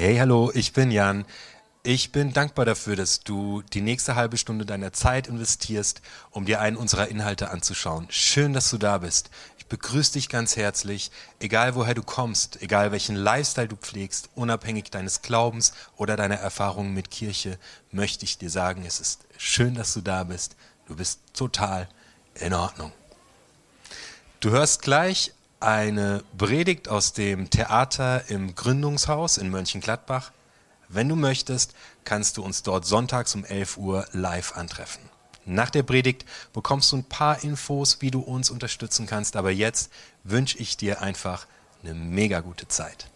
Hey, hallo, ich bin Jan. Ich bin dankbar dafür, dass du die nächste halbe Stunde deiner Zeit investierst, um dir einen unserer Inhalte anzuschauen. Schön, dass du da bist. Ich begrüße dich ganz herzlich, egal woher du kommst, egal welchen Lifestyle du pflegst, unabhängig deines Glaubens oder deiner Erfahrungen mit Kirche, möchte ich dir sagen, es ist schön, dass du da bist. Du bist total in Ordnung. Du hörst gleich eine Predigt aus dem Theater im Gründungshaus in Mönchengladbach. Wenn du möchtest, kannst du uns dort sonntags um 11 Uhr live antreffen. Nach der Predigt bekommst du ein paar Infos, wie du uns unterstützen kannst, aber jetzt wünsche ich dir einfach eine mega gute Zeit.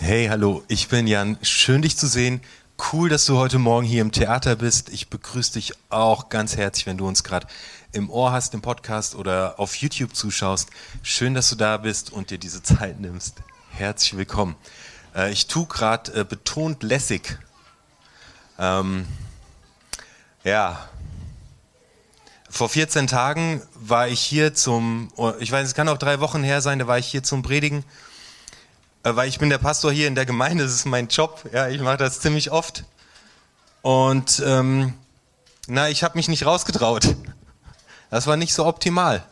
Hey, hallo, ich bin Jan. Schön dich zu sehen. Cool, dass du heute Morgen hier im Theater bist. Ich begrüße dich auch ganz herzlich, wenn du uns gerade im Ohr hast, im Podcast oder auf YouTube zuschaust. Schön, dass du da bist und dir diese Zeit nimmst. Herzlich willkommen. Äh, ich tue gerade äh, betont lässig. Ähm, ja, vor 14 Tagen war ich hier zum, oh, ich weiß, es kann auch drei Wochen her sein, da war ich hier zum Predigen, äh, weil ich bin der Pastor hier in der Gemeinde, das ist mein Job, ja, ich mache das ziemlich oft. Und ähm, na, ich habe mich nicht rausgetraut. Das war nicht so optimal.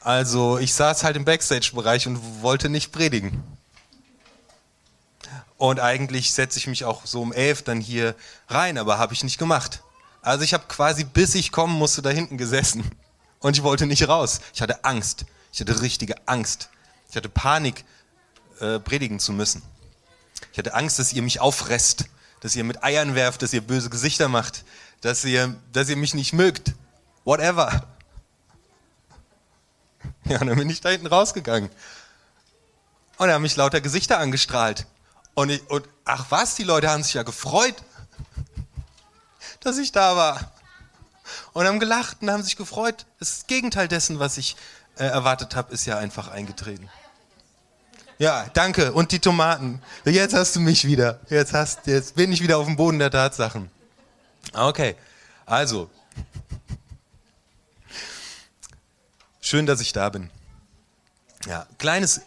Also ich saß halt im Backstage-Bereich und wollte nicht predigen. Und eigentlich setze ich mich auch so um elf dann hier rein, aber habe ich nicht gemacht. Also ich habe quasi, bis ich kommen musste, da hinten gesessen. Und ich wollte nicht raus. Ich hatte Angst. Ich hatte richtige Angst. Ich hatte Panik, äh, predigen zu müssen. Ich hatte Angst, dass ihr mich auffresst, dass ihr mit Eiern werft, dass ihr böse Gesichter macht, dass ihr, dass ihr mich nicht mögt whatever. Ja, und dann bin ich da hinten rausgegangen. Und da haben mich lauter Gesichter angestrahlt. Und, ich, und ach was, die Leute haben sich ja gefreut, dass ich da war. Und haben gelacht und haben sich gefreut. Das Gegenteil dessen, was ich äh, erwartet habe, ist ja einfach eingetreten. Ja, danke. Und die Tomaten. Jetzt hast du mich wieder. Jetzt, hast, jetzt bin ich wieder auf dem Boden der Tatsachen. Okay, also, Schön, dass ich da bin. Ja, kleines.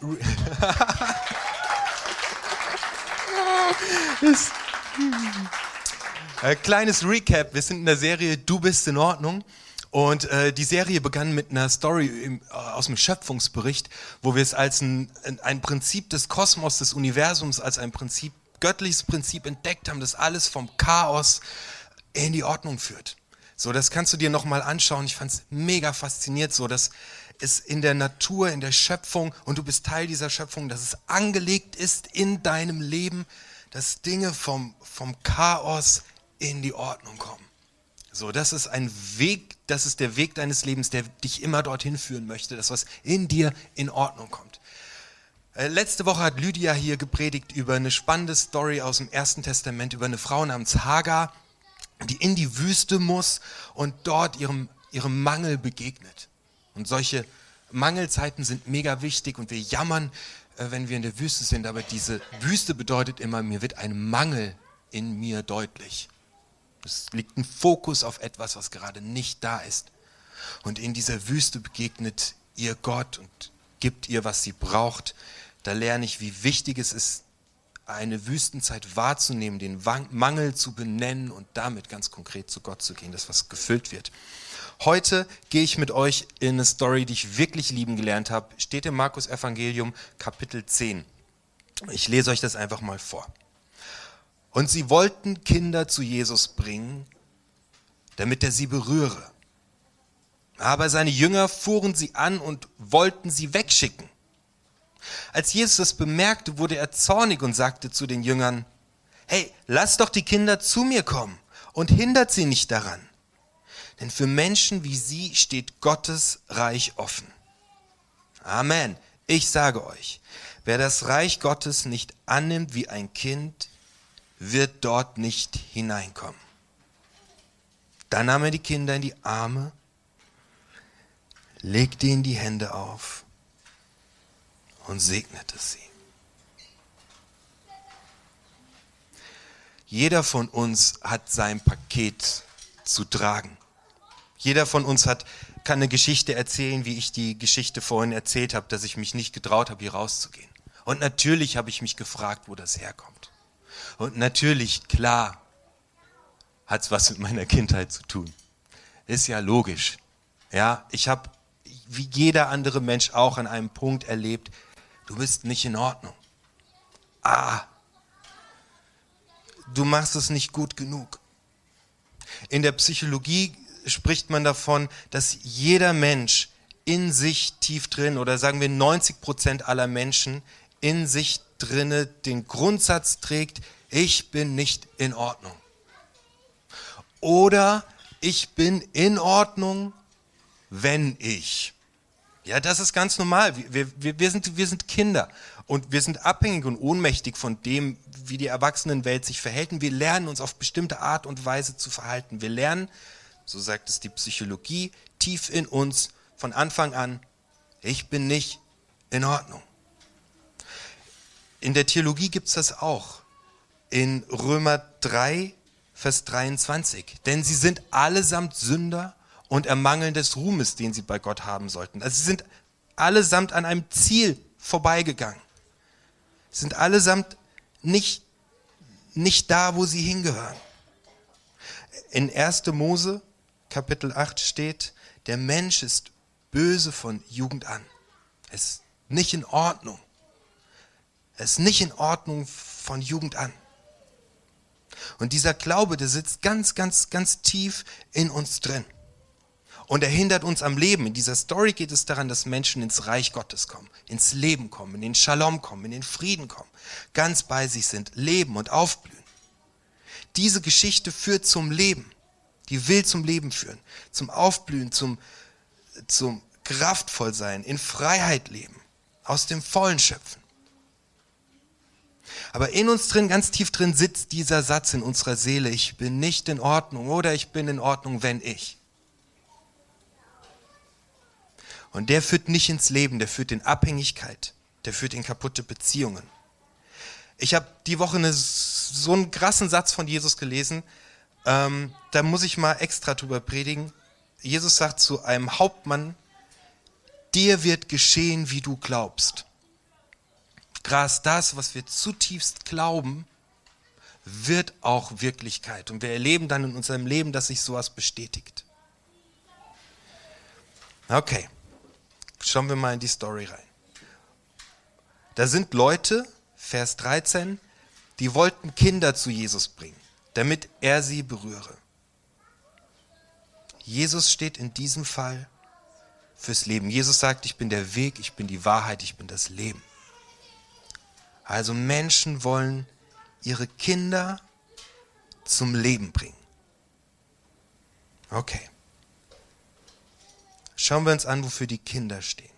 äh, kleines Recap. Wir sind in der Serie Du bist in Ordnung. Und äh, die Serie begann mit einer Story im, äh, aus dem Schöpfungsbericht, wo wir es als ein, ein Prinzip des Kosmos, des Universums, als ein Prinzip, göttliches Prinzip entdeckt haben, das alles vom Chaos in die Ordnung führt. So, das kannst du dir nochmal anschauen. Ich fand es mega fasziniert, so dass es in der Natur, in der Schöpfung und du bist Teil dieser Schöpfung, dass es angelegt ist in deinem Leben, dass Dinge vom, vom Chaos in die Ordnung kommen. So, das ist ein Weg, das ist der Weg deines Lebens, der dich immer dorthin führen möchte, dass was in dir in Ordnung kommt. Äh, letzte Woche hat Lydia hier gepredigt über eine spannende Story aus dem Ersten Testament über eine Frau namens Hagar, die in die Wüste muss und dort ihrem, ihrem Mangel begegnet. Und solche Mangelzeiten sind mega wichtig und wir jammern, äh, wenn wir in der Wüste sind, aber diese Wüste bedeutet immer, mir wird ein Mangel in mir deutlich. Es liegt ein Fokus auf etwas, was gerade nicht da ist. Und in dieser Wüste begegnet ihr Gott und gibt ihr, was sie braucht. Da lerne ich, wie wichtig es ist, eine Wüstenzeit wahrzunehmen, den Mangel zu benennen und damit ganz konkret zu Gott zu gehen, dass was gefüllt wird. Heute gehe ich mit euch in eine Story, die ich wirklich lieben gelernt habe. Steht im Markus Evangelium Kapitel 10. Ich lese euch das einfach mal vor. Und sie wollten Kinder zu Jesus bringen, damit er sie berühre. Aber seine Jünger fuhren sie an und wollten sie wegschicken. Als Jesus das bemerkte, wurde er zornig und sagte zu den Jüngern, hey, lasst doch die Kinder zu mir kommen und hindert sie nicht daran. Denn für Menschen wie sie steht Gottes Reich offen. Amen. Ich sage euch, wer das Reich Gottes nicht annimmt wie ein Kind, wird dort nicht hineinkommen. Dann nahm er die Kinder in die Arme, legte ihnen die Hände auf und segnete sie. Jeder von uns hat sein Paket zu tragen. Jeder von uns hat kann eine Geschichte erzählen, wie ich die Geschichte vorhin erzählt habe, dass ich mich nicht getraut habe, hier rauszugehen. Und natürlich habe ich mich gefragt, wo das herkommt. Und natürlich, klar, hat es was mit meiner Kindheit zu tun. Ist ja logisch. Ja, ich habe wie jeder andere Mensch auch an einem Punkt erlebt, du bist nicht in Ordnung. Ah, du machst es nicht gut genug. In der Psychologie spricht man davon, dass jeder Mensch in sich tief drin, oder sagen wir 90 Prozent aller Menschen in sich drinne den Grundsatz trägt, ich bin nicht in Ordnung. Oder ich bin in Ordnung, wenn ich. Ja, das ist ganz normal. Wir, wir, wir, sind, wir sind Kinder und wir sind abhängig und ohnmächtig von dem, wie die Erwachsenenwelt sich verhält. Wir lernen uns auf bestimmte Art und Weise zu verhalten. Wir lernen, so sagt es die Psychologie, tief in uns von Anfang an, ich bin nicht in Ordnung. In der Theologie gibt es das auch. In Römer 3, Vers 23. Denn sie sind allesamt Sünder und ermangeln des Ruhmes, den sie bei Gott haben sollten. Also sie sind allesamt an einem Ziel vorbeigegangen. Sie sind allesamt nicht, nicht da, wo sie hingehören. In 1. Mose, Kapitel 8 steht, der Mensch ist böse von Jugend an. Es ist nicht in Ordnung. Es ist nicht in Ordnung von Jugend an. Und dieser Glaube, der sitzt ganz, ganz, ganz tief in uns drin. Und er hindert uns am Leben. In dieser Story geht es daran, dass Menschen ins Reich Gottes kommen, ins Leben kommen, in den Shalom kommen, in den Frieden kommen, ganz bei sich sind, leben und aufblühen. Diese Geschichte führt zum Leben. Die will zum Leben führen, zum Aufblühen, zum, zum kraftvoll sein, in Freiheit leben, aus dem Vollen schöpfen. Aber in uns drin, ganz tief drin, sitzt dieser Satz in unserer Seele, ich bin nicht in Ordnung oder ich bin in Ordnung, wenn ich. Und der führt nicht ins Leben, der führt in Abhängigkeit, der führt in kaputte Beziehungen. Ich habe die Woche eine, so einen krassen Satz von Jesus gelesen, ähm, da muss ich mal extra drüber predigen. Jesus sagt zu einem Hauptmann, dir wird geschehen, wie du glaubst. Gras, das, was wir zutiefst glauben, wird auch Wirklichkeit. Und wir erleben dann in unserem Leben, dass sich sowas bestätigt. Okay, schauen wir mal in die Story rein. Da sind Leute, Vers 13, die wollten Kinder zu Jesus bringen, damit er sie berühre. Jesus steht in diesem Fall fürs Leben. Jesus sagt, ich bin der Weg, ich bin die Wahrheit, ich bin das Leben. Also Menschen wollen ihre Kinder zum Leben bringen. Okay. Schauen wir uns an, wofür die Kinder stehen.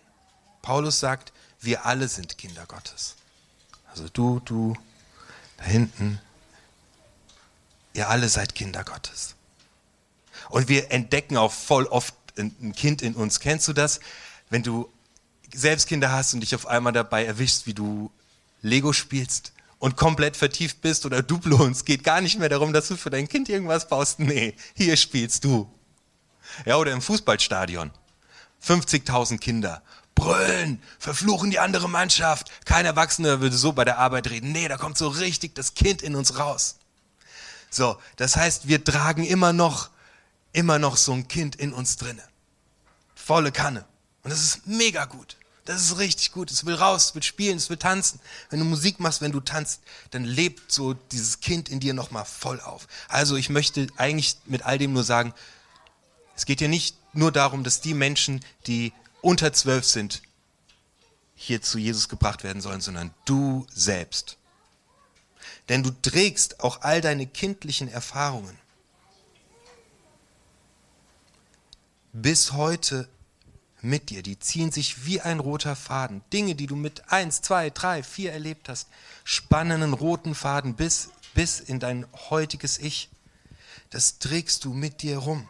Paulus sagt, wir alle sind Kinder Gottes. Also du, du, da hinten, ihr alle seid Kinder Gottes. Und wir entdecken auch voll oft ein Kind in uns. Kennst du das? Wenn du selbst Kinder hast und dich auf einmal dabei erwischst, wie du Lego spielst und komplett vertieft bist oder Duplo und es geht gar nicht mehr darum, dass du für dein Kind irgendwas baust. Nee, hier spielst du. Ja, oder im Fußballstadion. 50.000 Kinder brüllen, verfluchen die andere Mannschaft. Kein Erwachsener würde so bei der Arbeit reden. Nee, da kommt so richtig das Kind in uns raus. So, das heißt, wir tragen immer noch, immer noch so ein Kind in uns drinne. Volle Kanne. Und das ist mega gut. Das ist richtig gut. Es will raus, es will spielen, es will tanzen. Wenn du Musik machst, wenn du tanzt, dann lebt so dieses Kind in dir nochmal voll auf. Also ich möchte eigentlich mit all dem nur sagen, es geht hier nicht nur darum, dass die Menschen, die unter zwölf sind, hier zu Jesus gebracht werden sollen, sondern du selbst. Denn du trägst auch all deine kindlichen Erfahrungen bis heute mit dir. Die ziehen sich wie ein roter Faden. Dinge, die du mit eins, zwei, drei, vier erlebt hast, spannen einen roten Faden bis, bis in dein heutiges Ich. Das trägst du mit dir rum.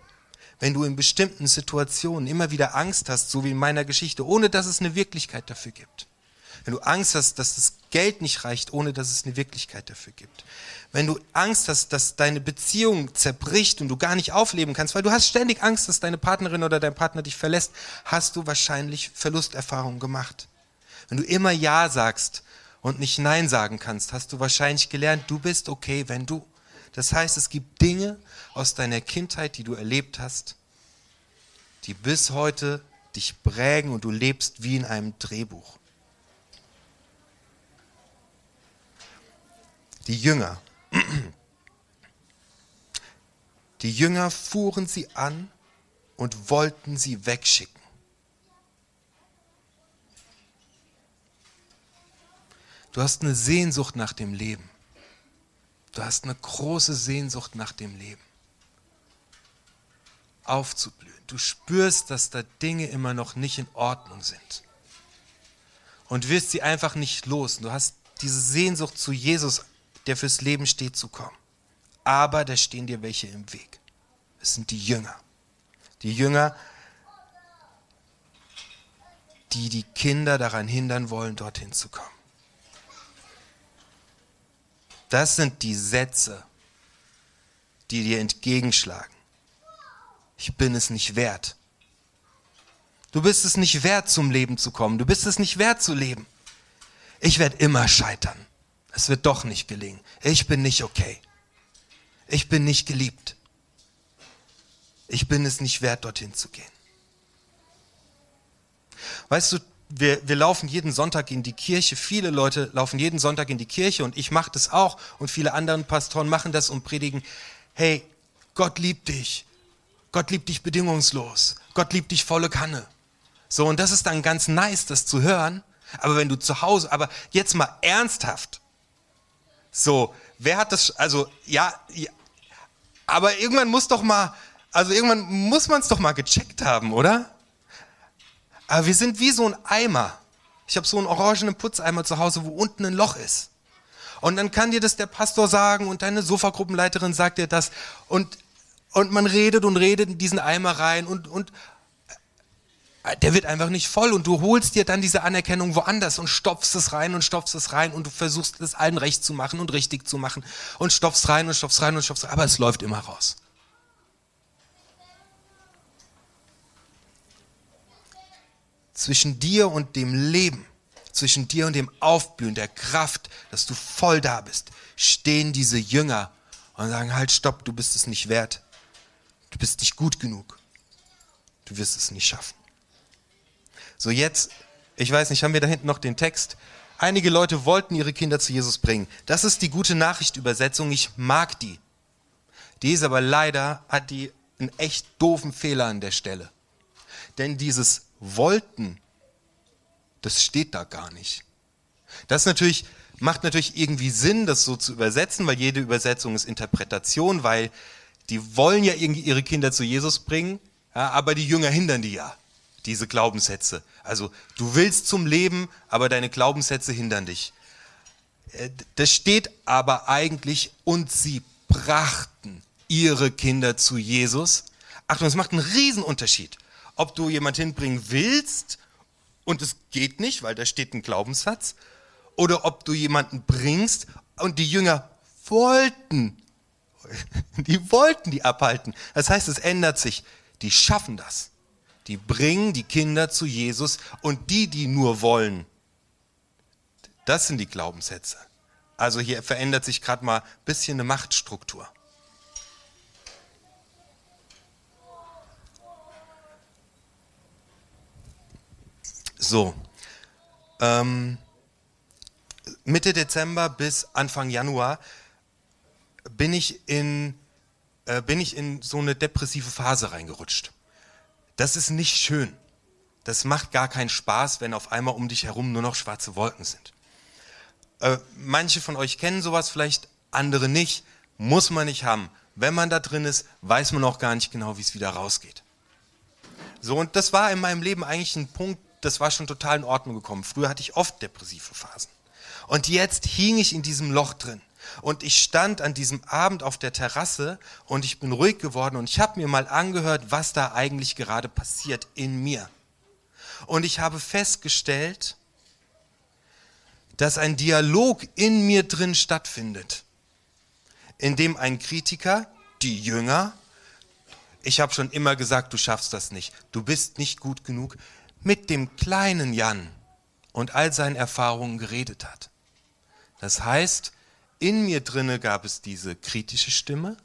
Wenn du in bestimmten Situationen immer wieder Angst hast, so wie in meiner Geschichte, ohne dass es eine Wirklichkeit dafür gibt. Wenn du Angst hast, dass das Geld nicht reicht, ohne dass es eine Wirklichkeit dafür gibt. Wenn du Angst hast, dass deine Beziehung zerbricht und du gar nicht aufleben kannst, weil du hast ständig Angst, dass deine Partnerin oder dein Partner dich verlässt, hast du wahrscheinlich Verlusterfahrungen gemacht. Wenn du immer Ja sagst und nicht Nein sagen kannst, hast du wahrscheinlich gelernt, du bist okay, wenn du. Das heißt, es gibt Dinge aus deiner Kindheit, die du erlebt hast, die bis heute dich prägen und du lebst wie in einem Drehbuch. Die Jünger. Die Jünger fuhren sie an und wollten sie wegschicken. Du hast eine Sehnsucht nach dem Leben. Du hast eine große Sehnsucht nach dem Leben. Aufzublühen. Du spürst, dass da Dinge immer noch nicht in Ordnung sind. Und wirst sie einfach nicht los. Du hast diese Sehnsucht zu Jesus, der fürs Leben steht, zu kommen. Aber da stehen dir welche im Weg. Es sind die Jünger. Die Jünger, die die Kinder daran hindern wollen, dorthin zu kommen. Das sind die Sätze, die dir entgegenschlagen. Ich bin es nicht wert. Du bist es nicht wert, zum Leben zu kommen. Du bist es nicht wert zu leben. Ich werde immer scheitern. Es wird doch nicht gelingen. Ich bin nicht okay. Ich bin nicht geliebt. Ich bin es nicht wert, dorthin zu gehen. Weißt du, wir, wir laufen jeden Sonntag in die Kirche, viele Leute laufen jeden Sonntag in die Kirche und ich mache das auch. Und viele andere Pastoren machen das und predigen, hey, Gott liebt dich, Gott liebt dich bedingungslos, Gott liebt dich volle Kanne. So, und das ist dann ganz nice, das zu hören, aber wenn du zu Hause, aber jetzt mal ernsthaft, so, wer hat das, also ja, ja aber irgendwann muss doch mal, also irgendwann muss man es doch mal gecheckt haben, oder? Aber wir sind wie so ein Eimer. Ich habe so einen orangenen Putzeimer zu Hause, wo unten ein Loch ist. Und dann kann dir das der Pastor sagen und deine Sofagruppenleiterin sagt dir das. Und, und man redet und redet in diesen Eimer rein und, und äh, der wird einfach nicht voll und du holst dir dann diese Anerkennung woanders und stopfst es rein und stopfst es rein und du versuchst es allen recht zu machen und richtig zu machen und stopfst rein und stopfst rein und stopfst rein, aber es läuft immer raus. Zwischen dir und dem Leben, zwischen dir und dem Aufblühen der Kraft, dass du voll da bist, stehen diese Jünger und sagen, halt, stopp, du bist es nicht wert. Du bist nicht gut genug. Du wirst es nicht schaffen. So jetzt, ich weiß nicht, haben wir da hinten noch den Text? Einige Leute wollten ihre Kinder zu Jesus bringen. Das ist die gute Nachrichtübersetzung. Ich mag die. Die ist aber leider, hat die einen echt doofen Fehler an der Stelle. Denn dieses wollten, das steht da gar nicht. Das natürlich, macht natürlich irgendwie Sinn, das so zu übersetzen, weil jede Übersetzung ist Interpretation, weil die wollen ja irgendwie ihre Kinder zu Jesus bringen, ja, aber die Jünger hindern die ja, diese Glaubenssätze. Also du willst zum Leben, aber deine Glaubenssätze hindern dich. Äh, das steht aber eigentlich, und sie brachten ihre Kinder zu Jesus. Achtung, es macht einen Riesenunterschied ob du jemand hinbringen willst und es geht nicht, weil da steht ein Glaubenssatz, oder ob du jemanden bringst und die Jünger wollten, die wollten die abhalten. Das heißt, es ändert sich. Die schaffen das. Die bringen die Kinder zu Jesus und die, die nur wollen, das sind die Glaubenssätze. Also hier verändert sich gerade mal ein bisschen eine Machtstruktur. So. Ähm, Mitte Dezember bis Anfang Januar bin ich in, äh, bin ich in so eine depressive Phase reingerutscht. Das ist nicht schön. Das macht gar keinen Spaß, wenn auf einmal um dich herum nur noch schwarze Wolken sind. Äh, manche von euch kennen sowas vielleicht, andere nicht. Muss man nicht haben. Wenn man da drin ist, weiß man auch gar nicht genau, wie es wieder rausgeht. So, und das war in meinem Leben eigentlich ein Punkt, das war schon total in Ordnung gekommen. Früher hatte ich oft depressive Phasen. Und jetzt hing ich in diesem Loch drin. Und ich stand an diesem Abend auf der Terrasse und ich bin ruhig geworden und ich habe mir mal angehört, was da eigentlich gerade passiert in mir. Und ich habe festgestellt, dass ein Dialog in mir drin stattfindet, in dem ein Kritiker, die Jünger, ich habe schon immer gesagt, du schaffst das nicht, du bist nicht gut genug, mit dem kleinen Jan und all seinen Erfahrungen geredet hat. Das heißt, in mir drinne gab es diese kritische Stimme,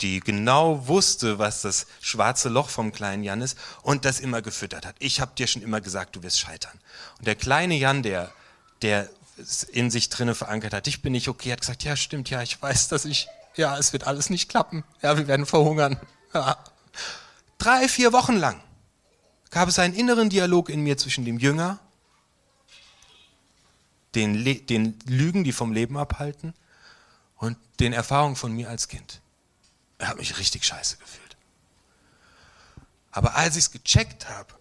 die genau wusste, was das schwarze Loch vom kleinen Jan ist und das immer gefüttert hat. Ich habe dir schon immer gesagt, du wirst scheitern. Und der kleine Jan, der, der in sich drinne verankert hat, ich bin nicht okay, hat gesagt, ja stimmt, ja, ich weiß, dass ich, ja, es wird alles nicht klappen. Ja, wir werden verhungern. Ja. Drei, vier Wochen lang gab es einen inneren Dialog in mir zwischen dem Jünger, den, den Lügen, die vom Leben abhalten, und den Erfahrungen von mir als Kind. Er hat mich richtig scheiße gefühlt. Aber als ich es gecheckt habe,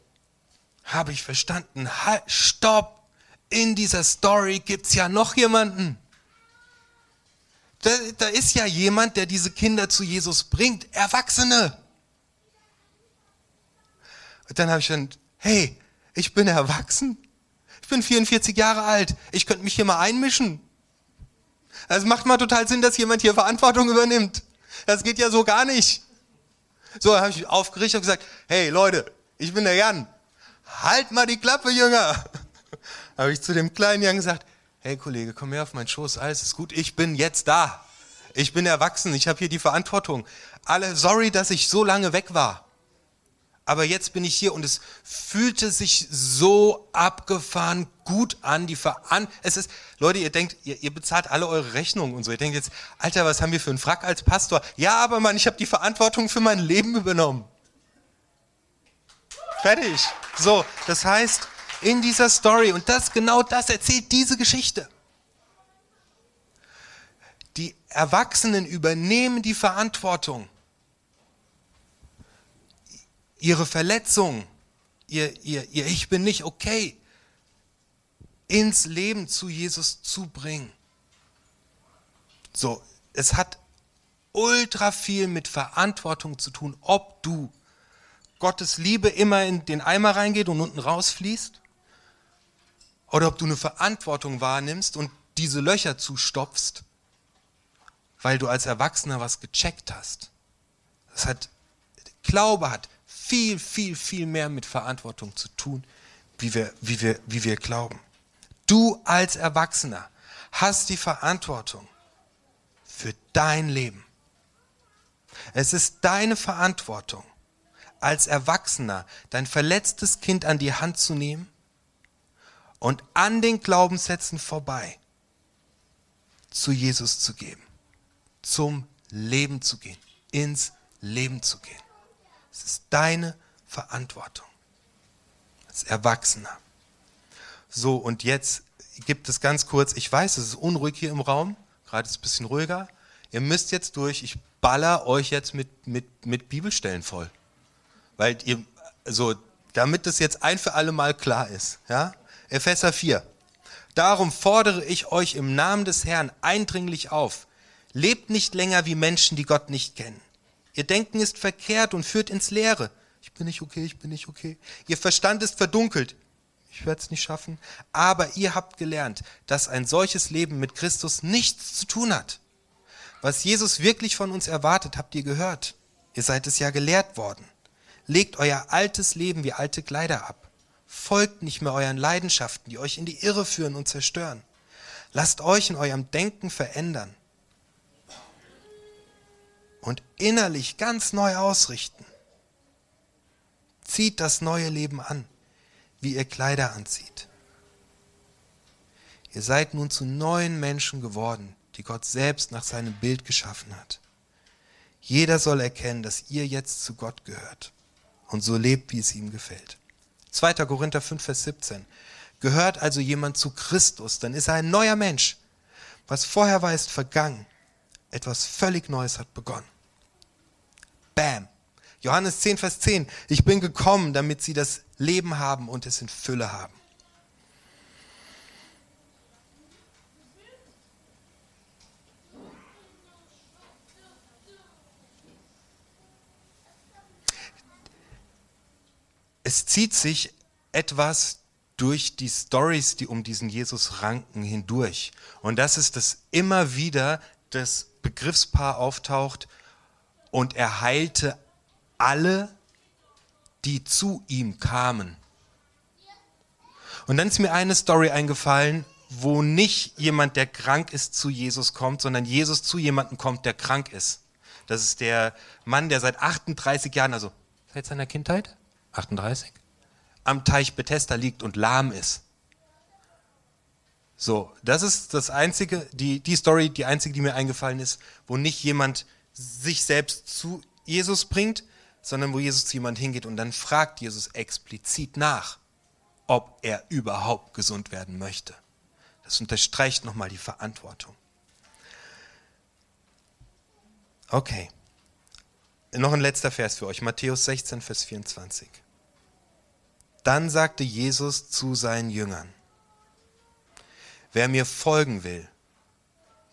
habe ich verstanden, halt, stopp, in dieser Story gibt es ja noch jemanden. Da, da ist ja jemand, der diese Kinder zu Jesus bringt, Erwachsene. Dann habe ich dann, hey, ich bin erwachsen. Ich bin 44 Jahre alt. Ich könnte mich hier mal einmischen. Es macht mal total Sinn, dass jemand hier Verantwortung übernimmt. Das geht ja so gar nicht. So, habe ich aufgerichtet und gesagt, hey Leute, ich bin der Jan. Halt mal die Klappe, Jünger. habe ich zu dem kleinen Jan gesagt, hey Kollege, komm her auf meinen Schoß, alles ist gut, ich bin jetzt da. Ich bin erwachsen, ich habe hier die Verantwortung. Alle, sorry, dass ich so lange weg war aber jetzt bin ich hier und es fühlte sich so abgefahren gut an. Die Veran es ist, Leute, ihr denkt, ihr, ihr, bezahlt alle eure Rechnungen und so. Ihr denkt jetzt, Alter, was haben wir für einen Frack als Pastor? Ja, aber Mann, ich habe die Verantwortung für mein Leben übernommen. Fertig. So, das heißt, in dieser Story, und das genau das erzählt diese Geschichte. Die Erwachsenen übernehmen die Verantwortung ihre Verletzung, ihr, ihr, ihr Ich bin nicht okay, ins Leben zu Jesus zu bringen. So, es hat ultra viel mit Verantwortung zu tun, ob du Gottes Liebe immer in den Eimer reingeht und unten rausfließt, oder ob du eine Verantwortung wahrnimmst und diese Löcher zustopfst, weil du als Erwachsener was gecheckt hast. Das hat, Glaube hat viel, viel, viel mehr mit Verantwortung zu tun, wie wir, wie wir, wie wir glauben. Du als Erwachsener hast die Verantwortung für dein Leben. Es ist deine Verantwortung, als Erwachsener dein verletztes Kind an die Hand zu nehmen und an den Glaubenssätzen vorbei zu Jesus zu geben, zum Leben zu gehen, ins Leben zu gehen. Es ist deine Verantwortung als Erwachsener. So, und jetzt gibt es ganz kurz, ich weiß, es ist unruhig hier im Raum, gerade ist es ein bisschen ruhiger. Ihr müsst jetzt durch, ich baller euch jetzt mit, mit, mit Bibelstellen voll. Weil ihr, so, damit es jetzt ein für alle Mal klar ist. Ja? Epheser 4. Darum fordere ich euch im Namen des Herrn eindringlich auf. Lebt nicht länger wie Menschen, die Gott nicht kennen. Ihr Denken ist verkehrt und führt ins Leere. Ich bin nicht okay, ich bin nicht okay. Ihr Verstand ist verdunkelt. Ich werde es nicht schaffen. Aber ihr habt gelernt, dass ein solches Leben mit Christus nichts zu tun hat. Was Jesus wirklich von uns erwartet, habt ihr gehört. Ihr seid es ja gelehrt worden. Legt euer altes Leben wie alte Kleider ab. Folgt nicht mehr euren Leidenschaften, die euch in die Irre führen und zerstören. Lasst euch in eurem Denken verändern und innerlich ganz neu ausrichten. Zieht das neue Leben an, wie ihr Kleider anzieht. Ihr seid nun zu neuen Menschen geworden, die Gott selbst nach seinem Bild geschaffen hat. Jeder soll erkennen, dass ihr jetzt zu Gott gehört und so lebt, wie es ihm gefällt. 2. Korinther 5, Vers 17. Gehört also jemand zu Christus, dann ist er ein neuer Mensch. Was vorher war, ist vergangen. Etwas völlig Neues hat begonnen. Bam. Johannes 10, Vers 10. Ich bin gekommen, damit sie das Leben haben und es in Fülle haben. Es zieht sich etwas durch die Stories, die um diesen Jesus ranken, hindurch. Und das ist, dass immer wieder das Begriffspaar auftaucht und er heilte alle, die zu ihm kamen. Und dann ist mir eine Story eingefallen, wo nicht jemand, der krank ist, zu Jesus kommt, sondern Jesus zu jemandem kommt, der krank ist. Das ist der Mann, der seit 38 Jahren, also seit seiner Kindheit, 38, am Teich Bethesda liegt und lahm ist. So, das ist das einzige, die, die Story, die einzige, die mir eingefallen ist, wo nicht jemand sich selbst zu Jesus bringt, sondern wo Jesus zu jemand hingeht und dann fragt Jesus explizit nach, ob er überhaupt gesund werden möchte. Das unterstreicht nochmal die Verantwortung. Okay. Noch ein letzter Vers für euch, Matthäus 16, Vers 24. Dann sagte Jesus zu seinen Jüngern, wer mir folgen will,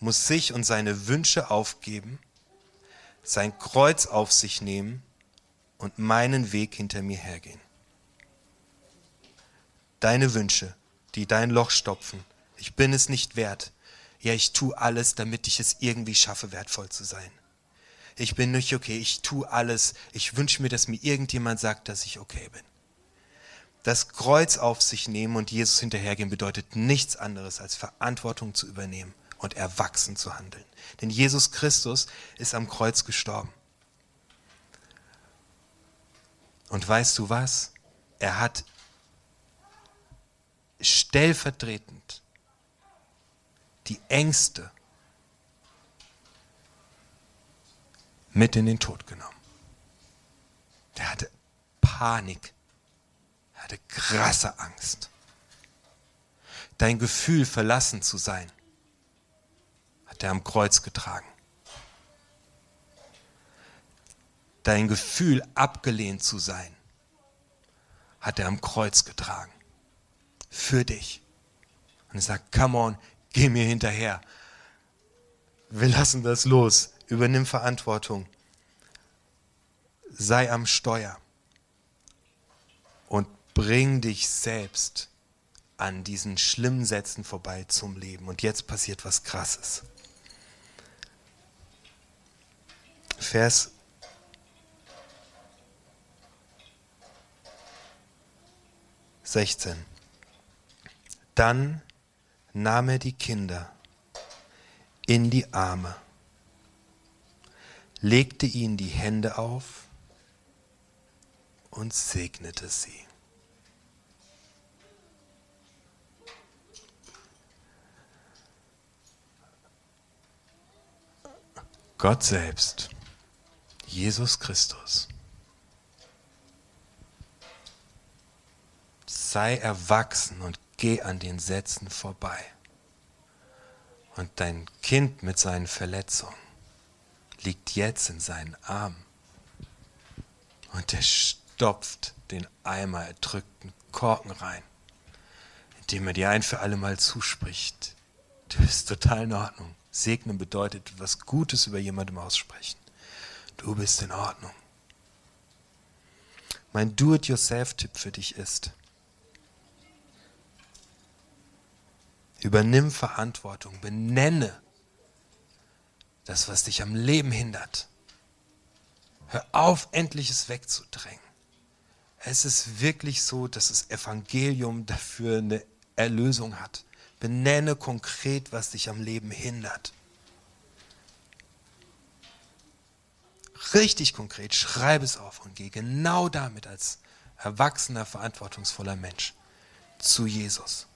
muss sich und seine Wünsche aufgeben, sein Kreuz auf sich nehmen und meinen Weg hinter mir hergehen. Deine Wünsche, die dein Loch stopfen, ich bin es nicht wert. Ja, ich tue alles, damit ich es irgendwie schaffe, wertvoll zu sein. Ich bin nicht okay, ich tue alles. Ich wünsche mir, dass mir irgendjemand sagt, dass ich okay bin. Das Kreuz auf sich nehmen und Jesus hinterhergehen bedeutet nichts anderes als Verantwortung zu übernehmen und erwachsen zu handeln. Denn Jesus Christus ist am Kreuz gestorben. Und weißt du was? Er hat stellvertretend die Ängste mit in den Tod genommen. Der hatte Panik hatte krasse Angst. Dein Gefühl, verlassen zu sein, hat er am Kreuz getragen. Dein Gefühl, abgelehnt zu sein, hat er am Kreuz getragen. Für dich. Und er sagt, come on, geh mir hinterher. Wir lassen das los. Übernimm Verantwortung. Sei am Steuer. Und bring dich selbst an diesen schlimmen Sätzen vorbei zum Leben. Und jetzt passiert was Krasses. Vers Sechzehn. Dann nahm er die Kinder in die Arme, legte ihnen die Hände auf und segnete sie. Gott selbst, Jesus Christus, sei erwachsen und geh an den Sätzen vorbei. Und dein Kind mit seinen Verletzungen liegt jetzt in seinen Armen. Und er stopft den Eimer erdrückten Korken rein, indem er dir ein für alle Mal zuspricht. Du bist total in Ordnung. Segnen bedeutet was Gutes über jemandem aussprechen. Du bist in Ordnung. Mein Do-it-yourself-Tipp für dich ist, übernimm Verantwortung, benenne das, was dich am Leben hindert. Hör auf, endliches wegzudrängen. Es ist wirklich so, dass das Evangelium dafür eine Erlösung hat. Benenne konkret, was dich am Leben hindert. Richtig konkret, schreibe es auf und gehe genau damit als erwachsener, verantwortungsvoller Mensch zu Jesus.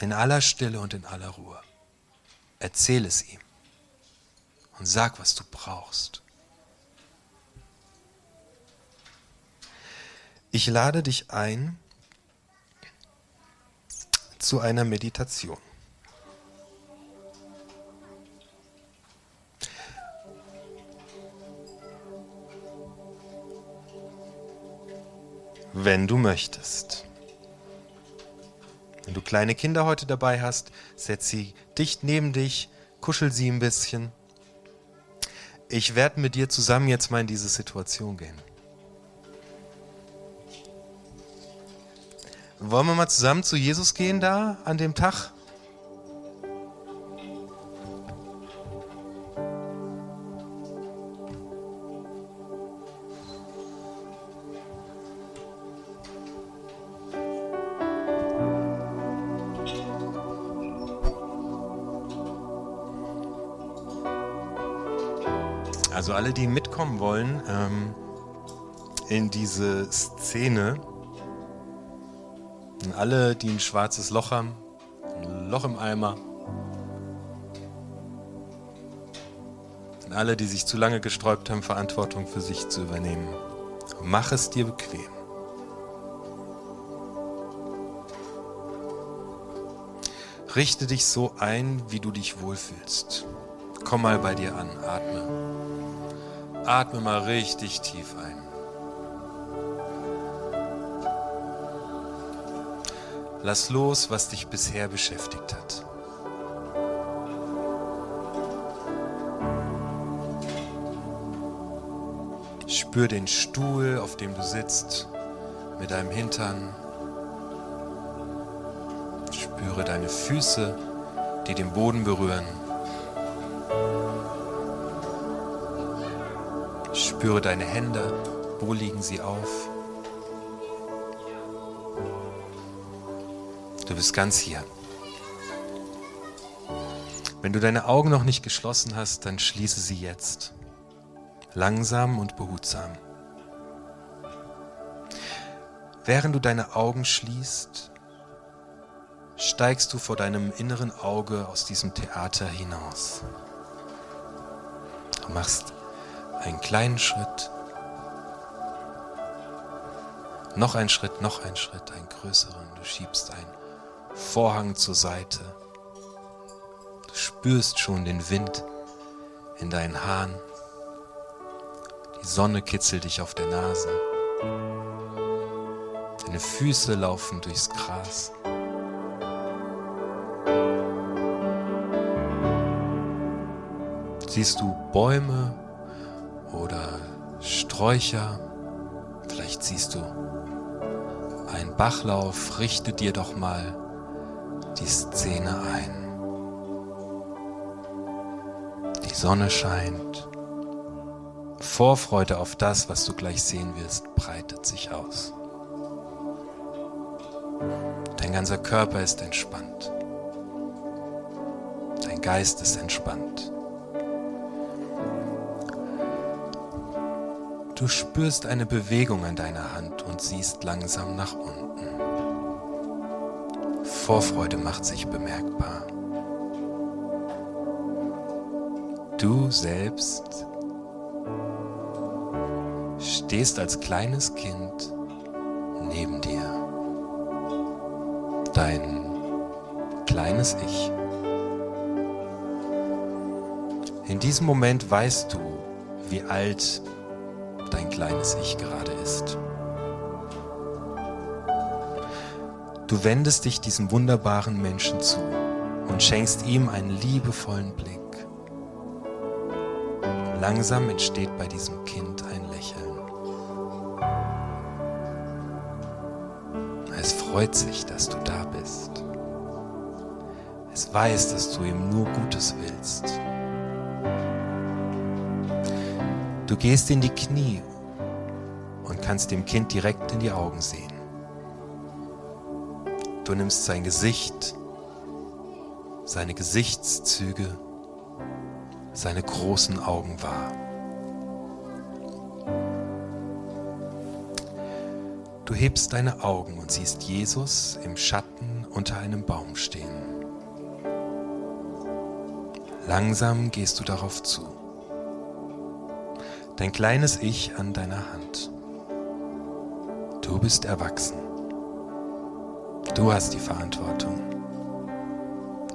In aller Stille und in aller Ruhe. Erzähl es ihm und sag, was du brauchst. Ich lade dich ein, zu einer Meditation. Wenn du möchtest. Wenn du kleine Kinder heute dabei hast, setz sie dicht neben dich, kuschel sie ein bisschen. Ich werde mit dir zusammen jetzt mal in diese Situation gehen. Wollen wir mal zusammen zu Jesus gehen da an dem Tag? Also alle, die mitkommen wollen ähm, in diese Szene, alle, die ein schwarzes Loch haben, ein Loch im Eimer, und alle, die sich zu lange gesträubt haben, Verantwortung für sich zu übernehmen. Mach es dir bequem. Richte dich so ein, wie du dich wohlfühlst. Komm mal bei dir an, atme. Atme mal richtig tief ein. Lass los, was dich bisher beschäftigt hat. Spür den Stuhl, auf dem du sitzt, mit deinem Hintern. Spüre deine Füße, die den Boden berühren. Spüre deine Hände, wo liegen sie auf? Du bist ganz hier. Wenn du deine Augen noch nicht geschlossen hast, dann schließe sie jetzt. Langsam und behutsam. Während du deine Augen schließt, steigst du vor deinem inneren Auge aus diesem Theater hinaus. Du machst einen kleinen Schritt, noch einen Schritt, noch einen Schritt, einen größeren. Du schiebst einen Vorhang zur Seite. Du spürst schon den Wind in deinen Haaren. Die Sonne kitzelt dich auf der Nase. Deine Füße laufen durchs Gras. Siehst du Bäume oder Sträucher? Vielleicht siehst du einen Bachlauf. Richte dir doch mal die Szene ein. Die Sonne scheint. Vorfreude auf das, was du gleich sehen wirst, breitet sich aus. Dein ganzer Körper ist entspannt. Dein Geist ist entspannt. Du spürst eine Bewegung an deiner Hand und siehst langsam nach unten. Vorfreude macht sich bemerkbar. Du selbst stehst als kleines Kind neben dir. Dein kleines Ich. In diesem Moment weißt du, wie alt dein kleines Ich gerade ist. Du wendest dich diesem wunderbaren Menschen zu und schenkst ihm einen liebevollen Blick. Langsam entsteht bei diesem Kind ein Lächeln. Es freut sich, dass du da bist. Es weiß, dass du ihm nur Gutes willst. Du gehst in die Knie und kannst dem Kind direkt in die Augen sehen. Du nimmst sein Gesicht, seine Gesichtszüge, seine großen Augen wahr. Du hebst deine Augen und siehst Jesus im Schatten unter einem Baum stehen. Langsam gehst du darauf zu. Dein kleines Ich an deiner Hand. Du bist erwachsen. Du hast die Verantwortung.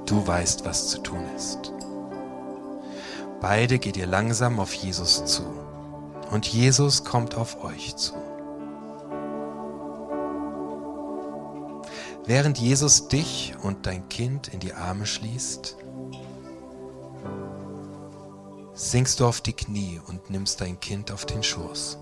Du weißt, was zu tun ist. Beide geht ihr langsam auf Jesus zu und Jesus kommt auf euch zu. Während Jesus dich und dein Kind in die Arme schließt, sinkst du auf die Knie und nimmst dein Kind auf den Schoß.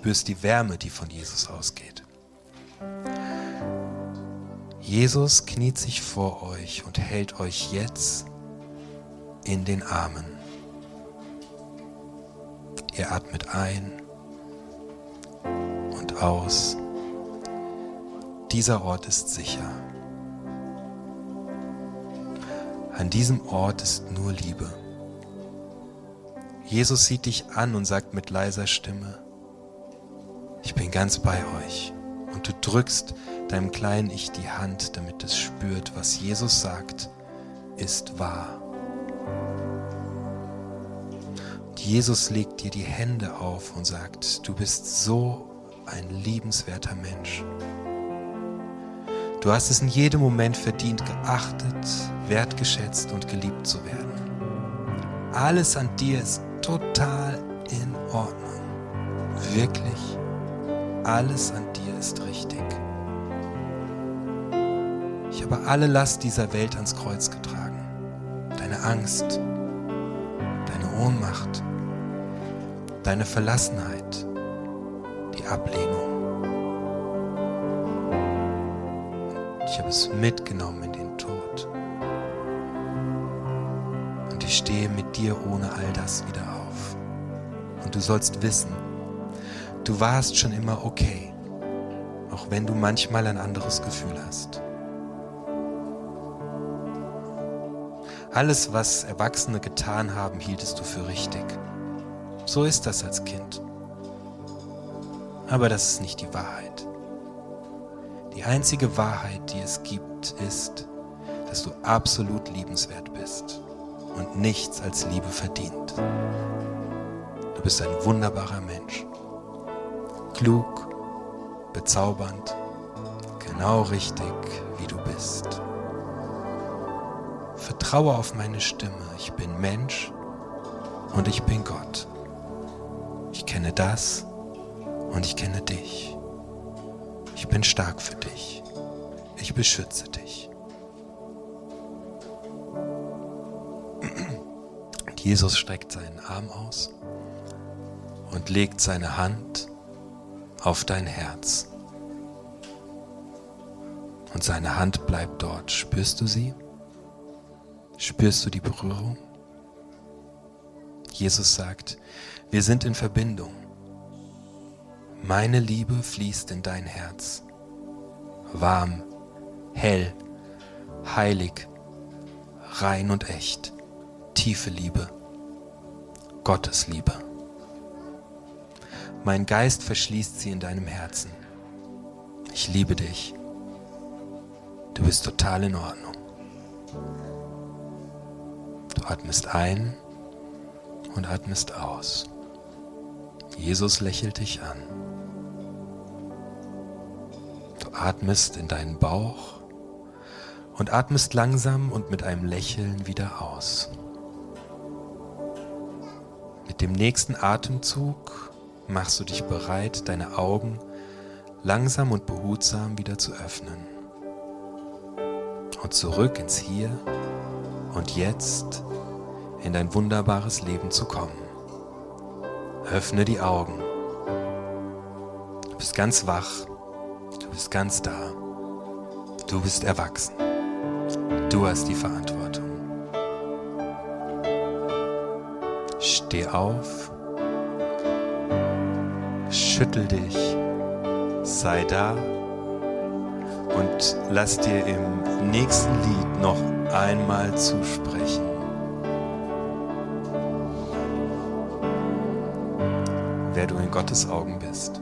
Spürst die Wärme, die von Jesus ausgeht. Jesus kniet sich vor euch und hält euch jetzt in den Armen. Ihr atmet ein und aus. Dieser Ort ist sicher. An diesem Ort ist nur Liebe. Jesus sieht dich an und sagt mit leiser Stimme, ich bin ganz bei euch. Und du drückst deinem kleinen Ich die Hand, damit es spürt, was Jesus sagt, ist wahr. Und Jesus legt dir die Hände auf und sagt, du bist so ein liebenswerter Mensch. Du hast es in jedem Moment verdient, geachtet, wertgeschätzt und geliebt zu werden. Alles an dir ist total in Ordnung. Wirklich, alles an dir ist richtig. Ich habe alle Last dieser Welt ans Kreuz getragen. Deine Angst, deine Ohnmacht, deine Verlassenheit, die Ablehnung. Ich habe es mitgenommen in den Tod. Und ich stehe mit dir ohne all das wieder auf. Und du sollst wissen, du warst schon immer okay, auch wenn du manchmal ein anderes Gefühl hast. Alles, was Erwachsene getan haben, hieltest du für richtig. So ist das als Kind. Aber das ist nicht die Wahrheit. Die einzige Wahrheit, die es gibt, ist, dass du absolut liebenswert bist und nichts als Liebe verdient. Du bist ein wunderbarer Mensch. Klug, bezaubernd, genau richtig, wie du bist. Vertraue auf meine Stimme. Ich bin Mensch und ich bin Gott. Ich kenne das und ich kenne dich. Ich bin stark für dich. Ich beschütze dich. Und Jesus streckt seinen Arm aus und legt seine Hand auf dein Herz. Und seine Hand bleibt dort. Spürst du sie? Spürst du die Berührung? Jesus sagt, wir sind in Verbindung. Meine Liebe fließt in dein Herz. Warm, hell, heilig, rein und echt. Tiefe Liebe. Gottes Liebe. Mein Geist verschließt sie in deinem Herzen. Ich liebe dich. Du bist total in Ordnung. Du atmest ein und atmest aus. Jesus lächelt dich an. Du atmest in deinen Bauch und atmest langsam und mit einem Lächeln wieder aus. Mit dem nächsten Atemzug machst du dich bereit, deine Augen langsam und behutsam wieder zu öffnen. Und zurück ins Hier und Jetzt in dein wunderbares Leben zu kommen. Öffne die Augen. Du bist ganz wach. Du bist ganz da. Du bist erwachsen. Du hast die Verantwortung. Steh auf. Schüttel dich. Sei da. Und lass dir im nächsten Lied noch einmal zusprechen. wer du in Gottes Augen bist.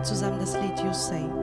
singen zusammen das Lied You Say.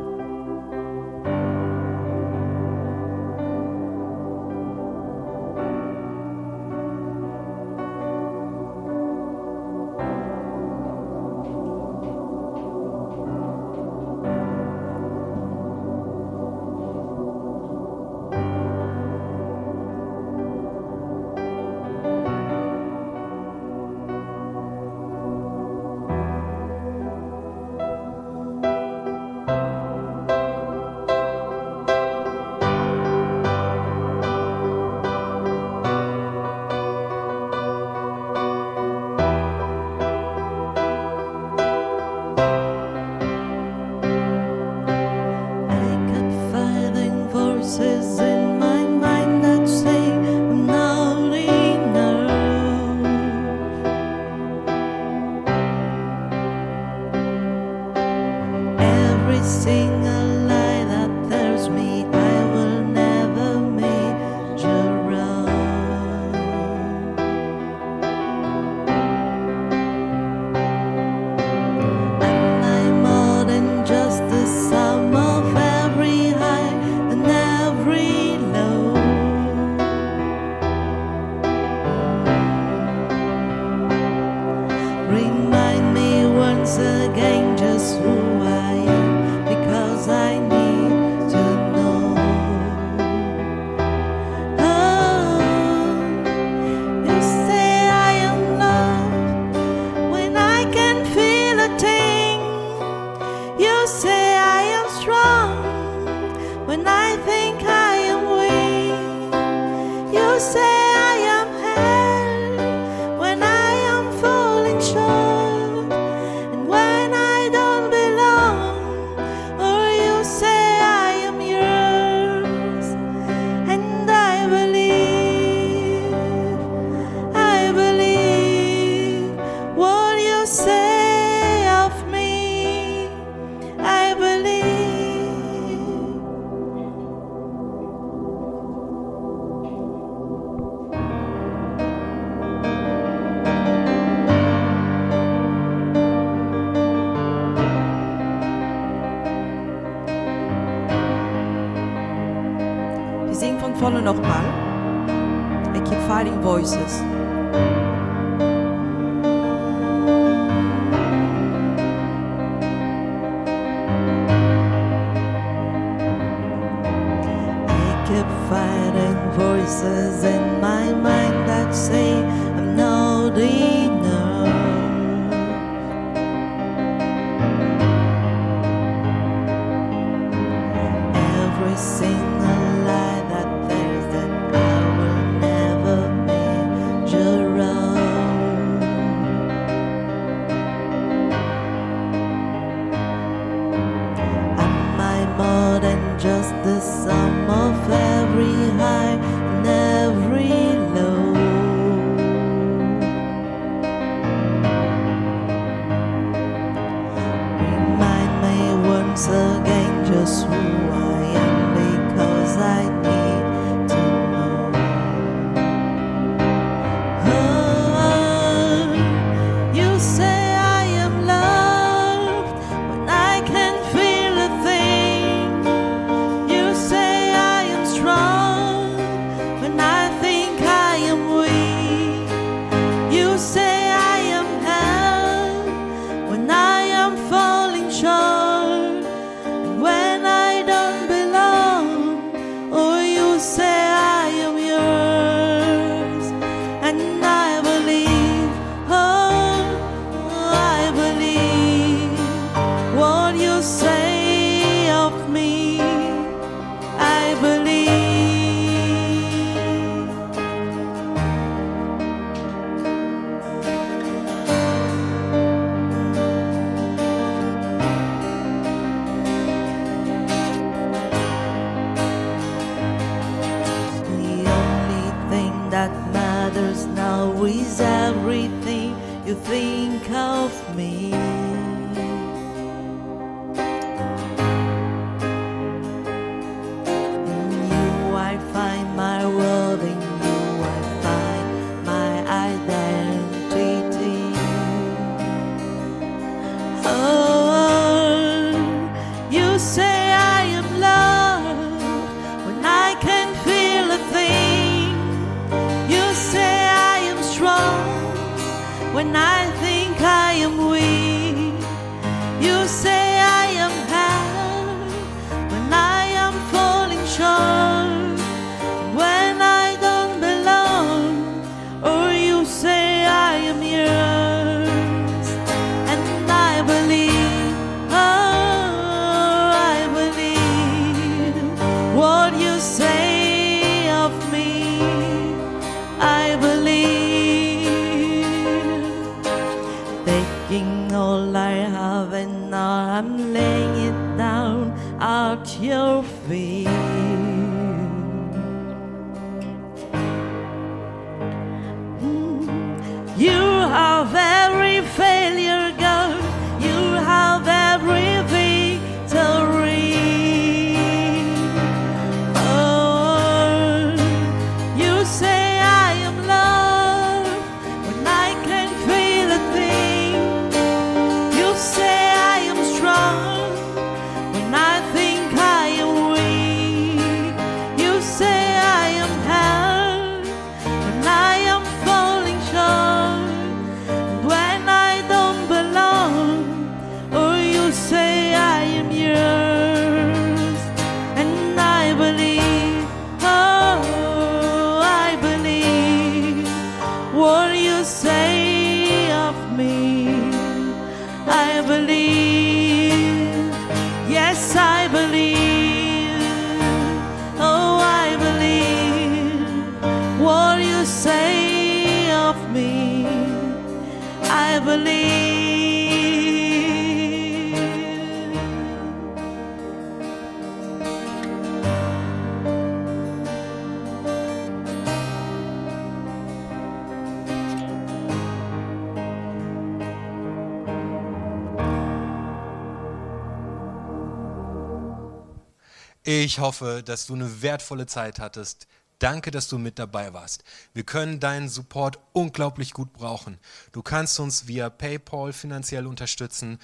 normal I keep finding voices. fighting voices in my mind that say I'm not enough. Ich hoffe, dass du eine wertvolle Zeit hattest. Danke, dass du mit dabei warst. Wir können deinen Support unglaublich gut brauchen. Du kannst uns via PayPal finanziell unterstützen.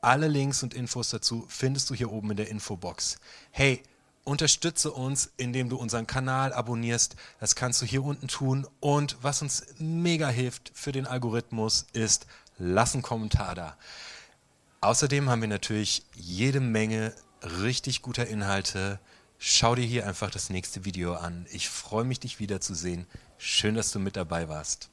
Alle Links und Infos dazu findest du hier oben in der Infobox. Hey, unterstütze uns, indem du unseren Kanal abonnierst. Das kannst du hier unten tun. Und was uns mega hilft für den Algorithmus ist, lass einen Kommentar da. Außerdem haben wir natürlich jede Menge richtig guter Inhalte. Schau dir hier einfach das nächste Video an. Ich freue mich, dich wiederzusehen. Schön, dass du mit dabei warst.